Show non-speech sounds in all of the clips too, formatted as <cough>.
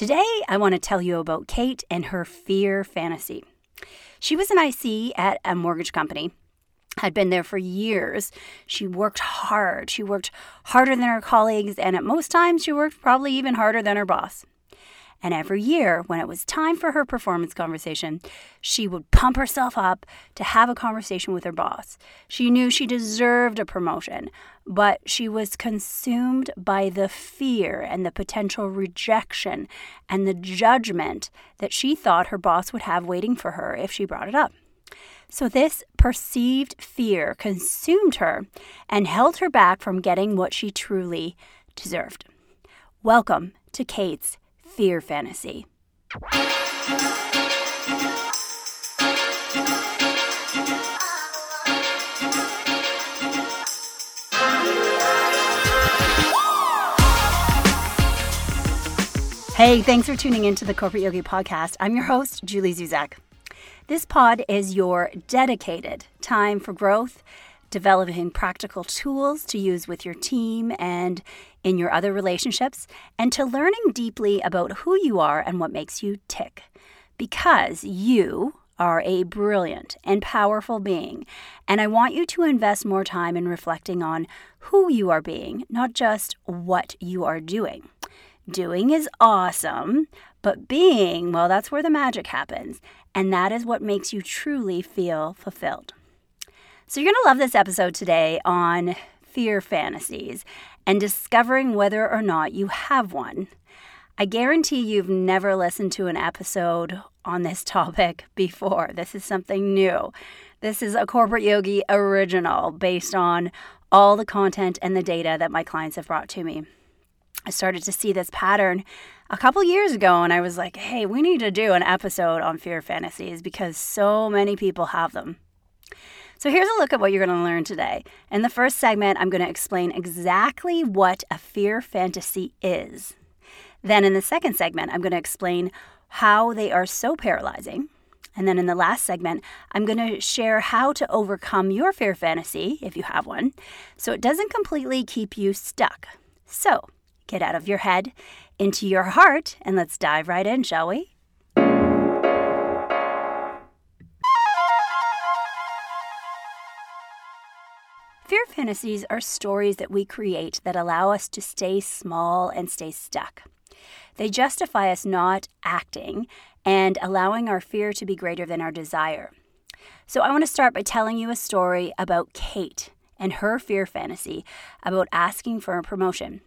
Today, I want to tell you about Kate and her fear fantasy. She was an IC at a mortgage company had been there for years. She worked hard. She worked harder than her colleagues, and at most times, she worked probably even harder than her boss. And every year, when it was time for her performance conversation, she would pump herself up to have a conversation with her boss. She knew she deserved a promotion, but she was consumed by the fear and the potential rejection and the judgment that she thought her boss would have waiting for her if she brought it up. So, this perceived fear consumed her and held her back from getting what she truly deserved. Welcome to Kate's Fear Fantasy. Hey, thanks for tuning into the Corporate Yogi Podcast. I'm your host, Julie Zuzek. This pod is your dedicated time for growth, developing practical tools to use with your team and in your other relationships, and to learning deeply about who you are and what makes you tick. Because you are a brilliant and powerful being, and I want you to invest more time in reflecting on who you are being, not just what you are doing. Doing is awesome, but being, well, that's where the magic happens. And that is what makes you truly feel fulfilled. So, you're going to love this episode today on fear fantasies and discovering whether or not you have one. I guarantee you've never listened to an episode on this <laughs> topic before. This is something new. This is a corporate yogi original based on all the content and the data that my clients have brought to me. I started to see this pattern a couple years ago and I was like, hey, we need to do an episode on fear fantasies because so many people have them. So here's a look at what you're going to learn today. In the first segment, I'm going to explain exactly what a fear fantasy is. Then in the second segment, I'm going to explain how they are so paralyzing. And then in the last segment, I'm going to share how to overcome your fear fantasy, if you have one, so it doesn't completely keep you stuck. So, Get out of your head into your heart, and let's dive right in, shall we? Fear fantasies are stories that we create that allow us to stay small and stay stuck. They justify us not acting and allowing our fear to be greater than our desire. So, I want to start by telling you a story about Kate and her fear fantasy about asking for a promotion.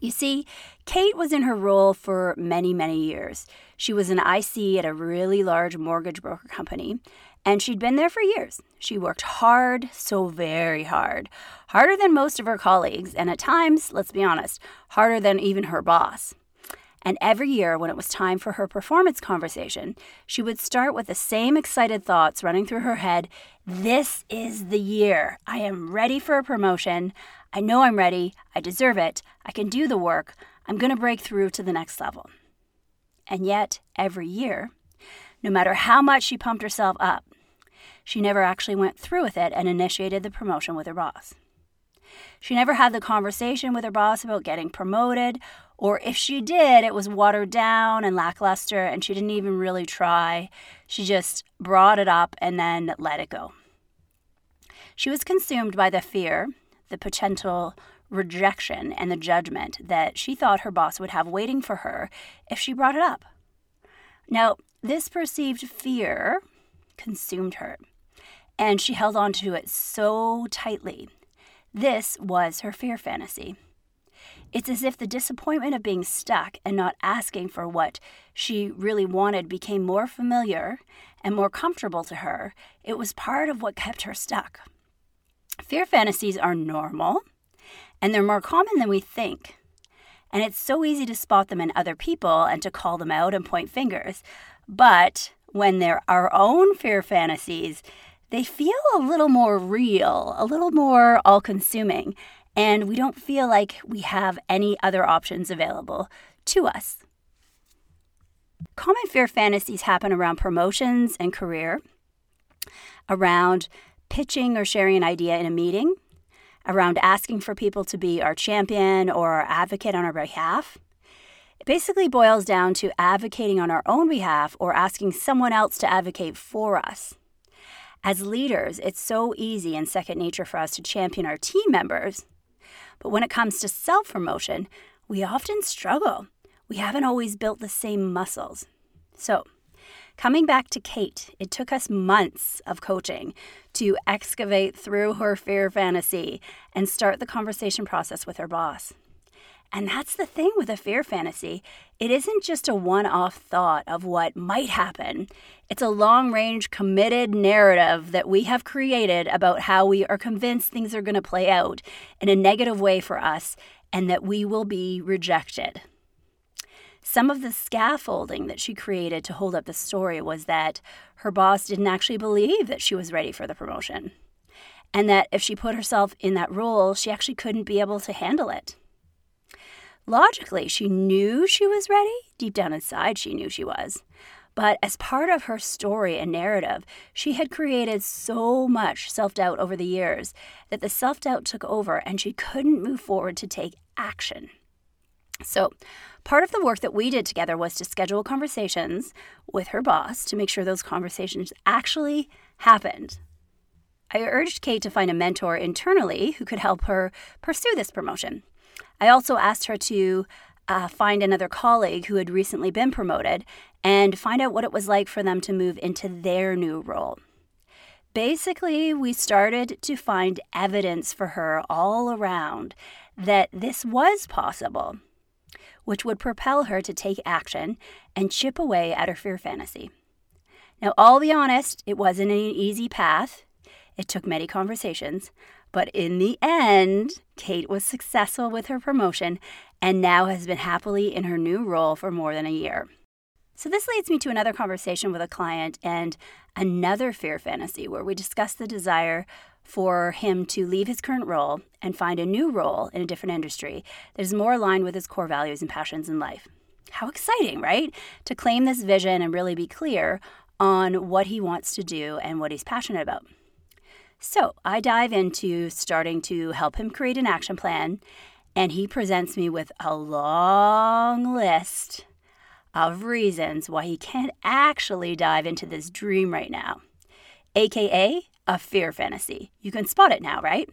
You see, Kate was in her role for many, many years. She was an IC at a really large mortgage broker company, and she'd been there for years. She worked hard, so very hard, harder than most of her colleagues, and at times, let's be honest, harder than even her boss. And every year, when it was time for her performance conversation, she would start with the same excited thoughts running through her head This is the year. I am ready for a promotion. I know I'm ready. I deserve it. I can do the work. I'm going to break through to the next level. And yet, every year, no matter how much she pumped herself up, she never actually went through with it and initiated the promotion with her boss. She never had the conversation with her boss about getting promoted, or if she did, it was watered down and lackluster, and she didn't even really try. She just brought it up and then let it go. She was consumed by the fear the potential rejection and the judgment that she thought her boss would have waiting for her if she brought it up. Now, this perceived fear consumed her, and she held on to it so tightly. This was her fear fantasy. It's as if the disappointment of being stuck and not asking for what she really wanted became more familiar and more comfortable to her. It was part of what kept her stuck. Fear fantasies are normal and they're more common than we think. And it's so easy to spot them in other people and to call them out and point fingers. But when they're our own fear fantasies, they feel a little more real, a little more all consuming, and we don't feel like we have any other options available to us. Common fear fantasies happen around promotions and career, around pitching or sharing an idea in a meeting, around asking for people to be our champion or our advocate on our behalf. It basically boils down to advocating on our own behalf or asking someone else to advocate for us. As leaders, it's so easy and second nature for us to champion our team members. But when it comes to self promotion, we often struggle. We haven't always built the same muscles. So, coming back to Kate, it took us months of coaching to excavate through her fear fantasy and start the conversation process with her boss. And that's the thing with a fear fantasy. It isn't just a one off thought of what might happen, it's a long range, committed narrative that we have created about how we are convinced things are going to play out in a negative way for us and that we will be rejected. Some of the scaffolding that she created to hold up the story was that her boss didn't actually believe that she was ready for the promotion, and that if she put herself in that role, she actually couldn't be able to handle it. Logically, she knew she was ready. Deep down inside, she knew she was. But as part of her story and narrative, she had created so much self doubt over the years that the self doubt took over and she couldn't move forward to take action. So, part of the work that we did together was to schedule conversations with her boss to make sure those conversations actually happened. I urged Kate to find a mentor internally who could help her pursue this promotion. I also asked her to uh, find another colleague who had recently been promoted and find out what it was like for them to move into their new role. Basically, we started to find evidence for her all around that this was possible, which would propel her to take action and chip away at her fear fantasy. Now, I'll be honest, it wasn't an easy path. It took many conversations, but in the end, Kate was successful with her promotion and now has been happily in her new role for more than a year. So, this leads me to another conversation with a client and another fear fantasy where we discuss the desire for him to leave his current role and find a new role in a different industry that is more aligned with his core values and passions in life. How exciting, right? To claim this vision and really be clear on what he wants to do and what he's passionate about. So I dive into starting to help him create an action plan, and he presents me with a long list of reasons why he can't actually dive into this dream right now, aka a fear fantasy. You can spot it now, right?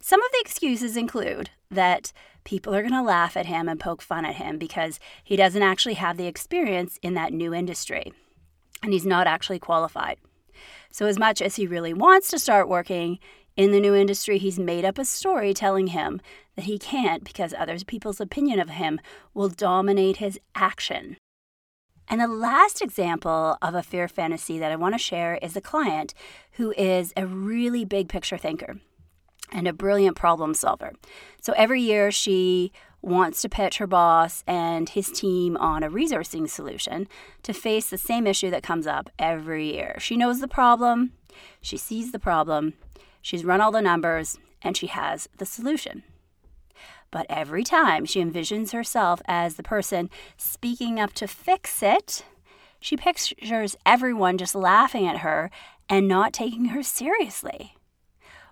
Some of the excuses include that people are going to laugh at him and poke fun at him because he doesn't actually have the experience in that new industry and he's not actually qualified. So, as much as he really wants to start working in the new industry, he's made up a story telling him that he can't because other people's opinion of him will dominate his action. And the last example of a fear fantasy that I want to share is a client who is a really big picture thinker and a brilliant problem solver. So every year she wants to pitch her boss and his team on a resourcing solution to face the same issue that comes up every year. She knows the problem, she sees the problem, she's run all the numbers, and she has the solution. But every time she envisions herself as the person speaking up to fix it, she pictures everyone just laughing at her and not taking her seriously.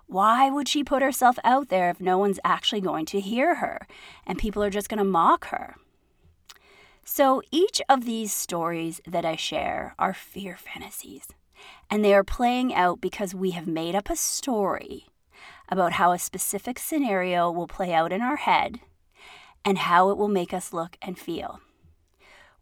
Why would she put herself out there if no one's actually going to hear her and people are just going to mock her? So each of these stories that I share are fear fantasies, and they are playing out because we have made up a story about how a specific scenario will play out in our head and how it will make us look and feel.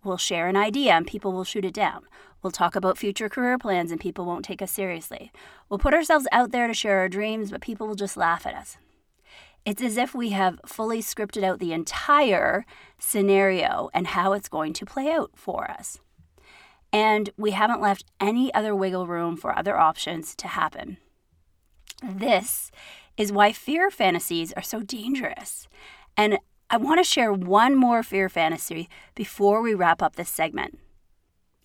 We'll share an idea and people will shoot it down. We'll talk about future career plans and people won't take us seriously. We'll put ourselves out there to share our dreams, but people will just laugh at us. It's as if we have fully scripted out the entire scenario and how it's going to play out for us. And we haven't left any other wiggle room for other options to happen. This is why fear fantasies are so dangerous. And I want to share one more fear fantasy before we wrap up this segment.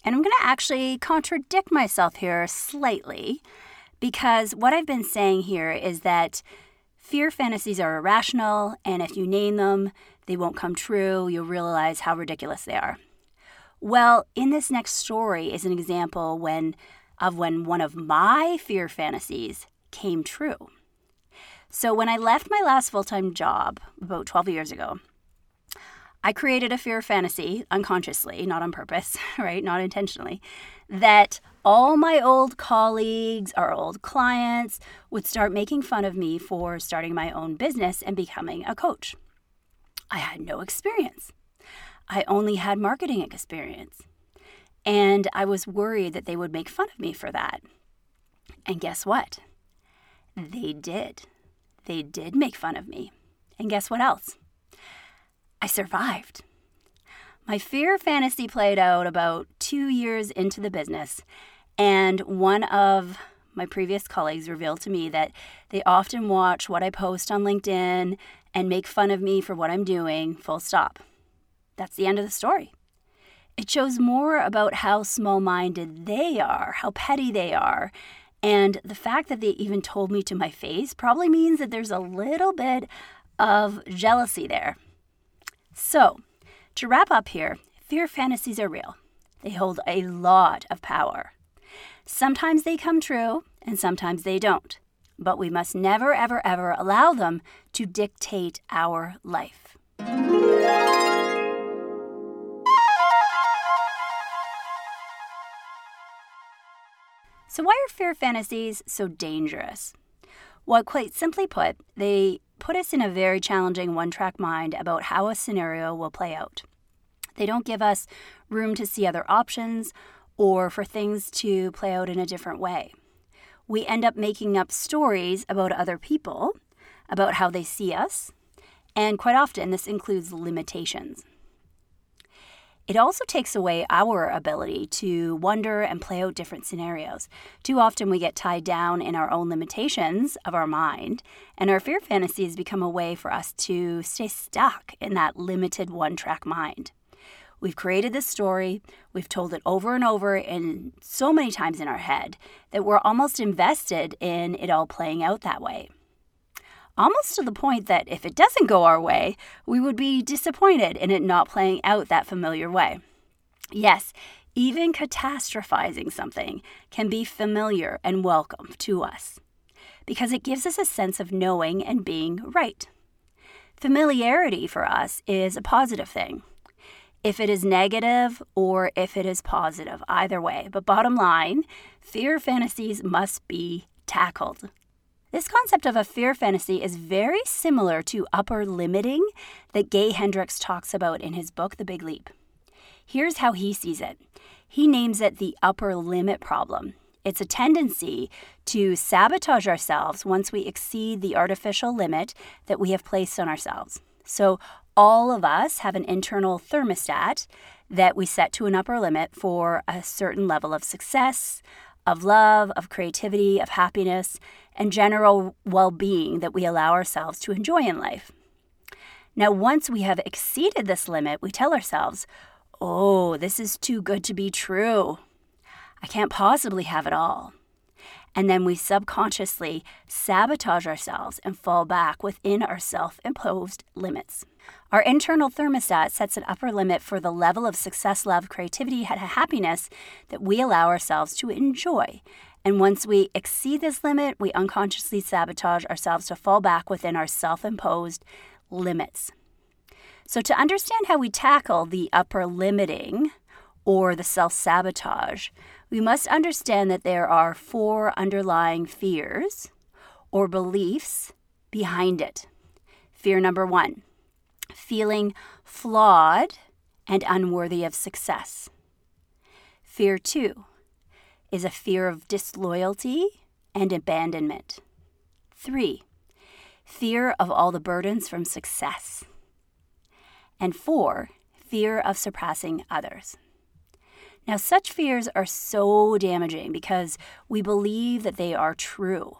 And I'm going to actually contradict myself here slightly because what I've been saying here is that fear fantasies are irrational, and if you name them, they won't come true. You'll realize how ridiculous they are. Well, in this next story is an example when of when one of my fear fantasies came true. So when I left my last full-time job about 12 years ago, I created a fear fantasy unconsciously, not on purpose, <laughs> right? Not intentionally, that all my old colleagues, or old clients, would start making fun of me for starting my own business and becoming a coach. I had no experience. I only had marketing experience. And I was worried that they would make fun of me for that. And guess what? They did. They did make fun of me. And guess what else? I survived. My fear fantasy played out about two years into the business, and one of my previous colleagues revealed to me that they often watch what I post on LinkedIn and make fun of me for what I'm doing, full stop. That's the end of the story. It shows more about how small minded they are, how petty they are. And the fact that they even told me to my face probably means that there's a little bit of jealousy there. So, to wrap up here, fear fantasies are real. They hold a lot of power. Sometimes they come true, and sometimes they don't. But we must never, ever, ever allow them to dictate our life. So, why are fear fantasies so dangerous? Well, quite simply put, they put us in a very challenging one track mind about how a scenario will play out. They don't give us room to see other options or for things to play out in a different way. We end up making up stories about other people, about how they see us, and quite often this includes limitations. It also takes away our ability to wonder and play out different scenarios. Too often we get tied down in our own limitations of our mind, and our fear fantasies become a way for us to stay stuck in that limited one track mind. We've created this story, we've told it over and over and so many times in our head that we're almost invested in it all playing out that way almost to the point that if it doesn't go our way, we would be disappointed in it not playing out that familiar way. Yes, even catastrophizing something can be familiar and welcome to us because it gives us a sense of knowing and being right. Familiarity for us is a positive thing. If it is negative or if it is positive, either way. But bottom line, fear fantasies must be tackled. This concept of a fear fantasy is very similar to upper limiting that Gay Hendricks talks about in his book, The Big Leap. Here's how he sees it he names it the upper limit problem. It's a tendency to sabotage ourselves once we exceed the artificial limit that we have placed on ourselves. So, all of us have an internal thermostat that we set to an upper limit for a certain level of success, of love, of creativity, of happiness, and general well being that we allow ourselves to enjoy in life. Now, once we have exceeded this limit, we tell ourselves, oh, this is too good to be true. I can't possibly have it all. And then we subconsciously sabotage ourselves and fall back within our self imposed limits. Our internal thermostat sets an upper limit for the level of success, love, creativity, and happiness that we allow ourselves to enjoy. And once we exceed this limit, we unconsciously sabotage ourselves to fall back within our self imposed limits. So, to understand how we tackle the upper limiting or the self sabotage, we must understand that there are four underlying fears or beliefs behind it. Fear number one feeling flawed and unworthy of success. Fear two is a fear of disloyalty and abandonment. Three, fear of all the burdens from success. And four, fear of surpassing others. Now, such fears are so damaging because we believe that they are true.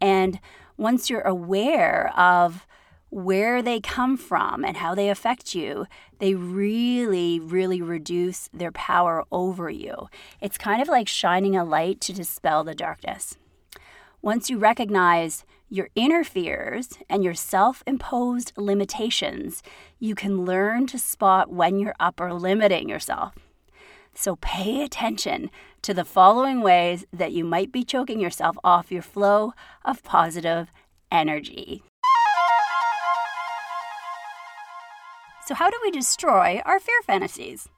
And once you're aware of where they come from and how they affect you, they really, really reduce their power over you. It's kind of like shining a light to dispel the darkness. Once you recognize your inner fears and your self imposed limitations, you can learn to spot when you're upper limiting yourself. So pay attention to the following ways that you might be choking yourself off your flow of positive energy. So, how do we destroy our fear fantasies?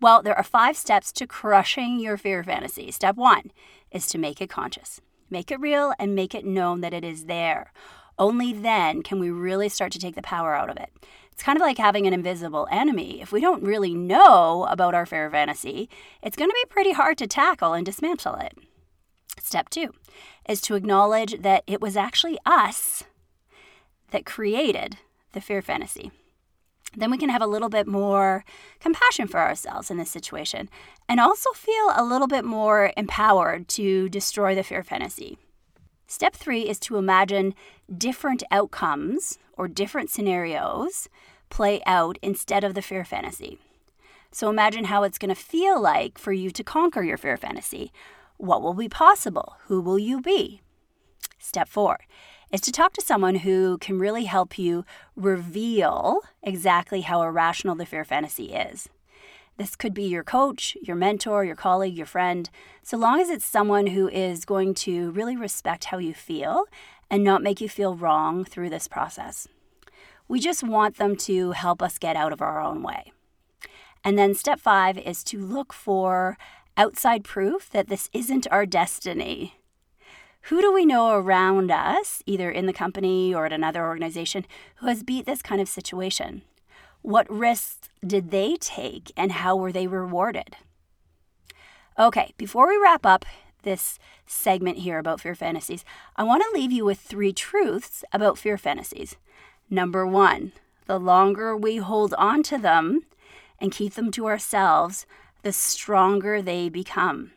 Well, there are five steps to crushing your fear fantasy. Step one is to make it conscious, make it real, and make it known that it is there. Only then can we really start to take the power out of it. It's kind of like having an invisible enemy. If we don't really know about our fear fantasy, it's going to be pretty hard to tackle and dismantle it. Step two is to acknowledge that it was actually us that created the fear fantasy. Then we can have a little bit more compassion for ourselves in this situation and also feel a little bit more empowered to destroy the fear fantasy. Step three is to imagine different outcomes or different scenarios play out instead of the fear fantasy. So imagine how it's going to feel like for you to conquer your fear fantasy. What will be possible? Who will you be? Step four is to talk to someone who can really help you reveal exactly how irrational the fear fantasy is. This could be your coach, your mentor, your colleague, your friend, so long as it's someone who is going to really respect how you feel and not make you feel wrong through this process. We just want them to help us get out of our own way. And then step five is to look for outside proof that this isn't our destiny. Who do we know around us, either in the company or at another organization, who has beat this kind of situation? What risks did they take and how were they rewarded? Okay, before we wrap up this segment here about fear fantasies, I want to leave you with three truths about fear fantasies. Number one, the longer we hold on to them and keep them to ourselves, the stronger they become.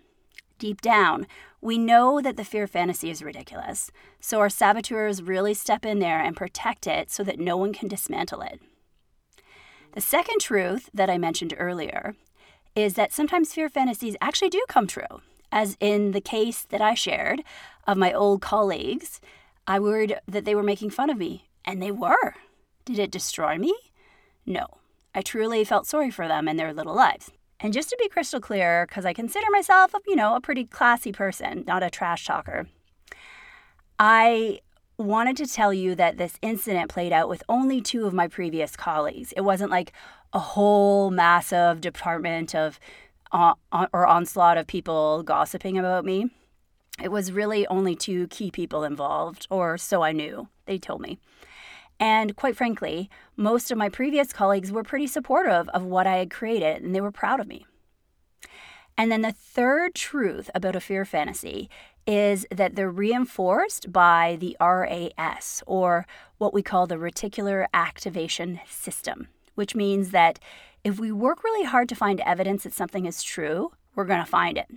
Deep down, we know that the fear fantasy is ridiculous, so our saboteurs really step in there and protect it so that no one can dismantle it. The second truth that I mentioned earlier is that sometimes fear fantasies actually do come true, as in the case that I shared of my old colleagues. I worried that they were making fun of me, and they were. Did it destroy me? No. I truly felt sorry for them and their little lives. And just to be crystal clear, because I consider myself, you know, a pretty classy person, not a trash talker, I wanted to tell you that this incident played out with only two of my previous colleagues. It wasn't like a whole massive department of uh, or onslaught of people gossiping about me. It was really only two key people involved, or so I knew. They told me. And quite frankly, most of my previous colleagues were pretty supportive of what I had created and they were proud of me. And then the third truth about a fear fantasy is that they're reinforced by the RAS, or what we call the reticular activation system, which means that if we work really hard to find evidence that something is true, we're going to find it.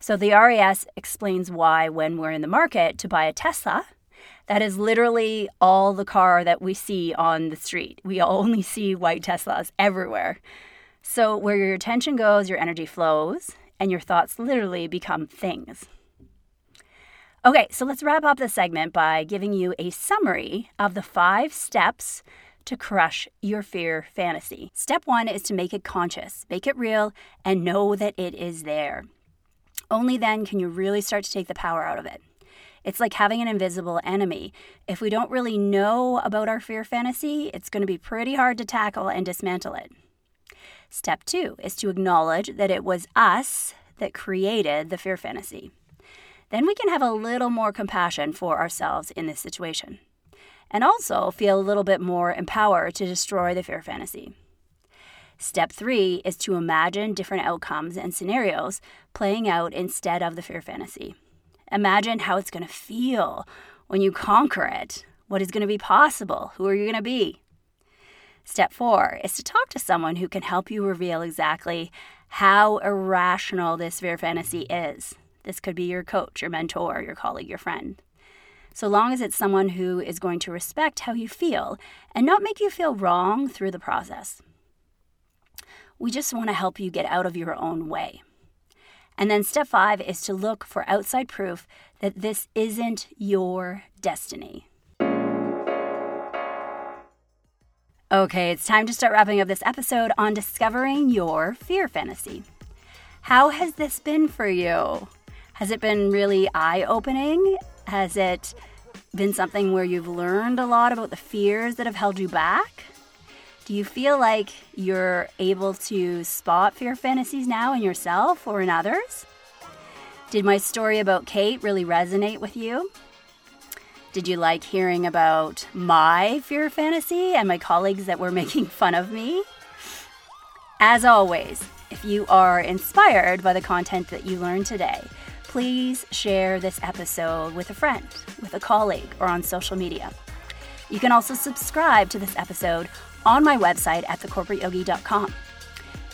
So the RAS explains why, when we're in the market to buy a Tesla, that is literally all the car that we see on the street. We <laughs> only see white Teslas everywhere. So, where your attention goes, your energy flows, and your thoughts literally become things. Okay, so let's wrap up the segment by giving you a summary of the five steps to crush your fear fantasy. Step one is to make it conscious, make it real, and know that it is there. Only then can you really start to take the power out of it. It's like having an invisible enemy. If we don't really know about our fear fantasy, it's going to be pretty hard to tackle and dismantle it. Step two is to acknowledge that it was us that created the fear fantasy. Then we can have a little more compassion for ourselves in this situation and also feel a little bit more empowered to destroy the fear fantasy. Step three is to imagine different outcomes and scenarios playing out instead of the fear fantasy. Imagine how it's going to feel when you conquer it. What is going to be possible? Who are you going to be? Step four is to talk to someone who can help you reveal exactly how irrational this fear fantasy is. This could be your coach, your mentor, your colleague, your friend. So long as it's someone who is going to respect how you feel and not make you feel wrong through the process. We just want to help you get out of your own way. And then step five is to look for outside proof that this isn't your destiny. Okay, it's time to start wrapping up this episode on discovering your fear fantasy. How has this been for you? Has it been really eye opening? Has it been something where you've learned a lot about the fears that have held you back? Do you feel like you're able to spot fear fantasies now in yourself or in others? Did my story about Kate really resonate with you? Did you like hearing about my fear fantasy and my colleagues that were <laughs> making fun of me? As always, if you are inspired by the content that you learned today, please share this episode with a friend, with a colleague, or on social media. You can also subscribe to this episode on my website at thecorporateyogi.com.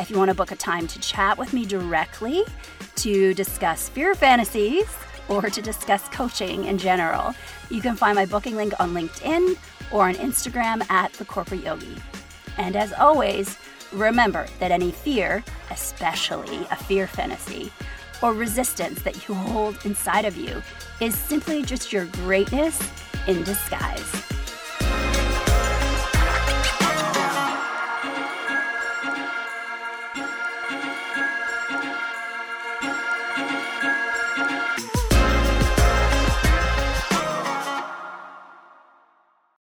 If you want to book a time to chat with me directly to discuss fear fantasies or to discuss coaching in general, you can find my booking link on LinkedIn or on Instagram at the Corporate Yogi. And as always, remember that any fear, especially a fear fantasy, or resistance that you hold inside of you, is simply just your greatness in disguise.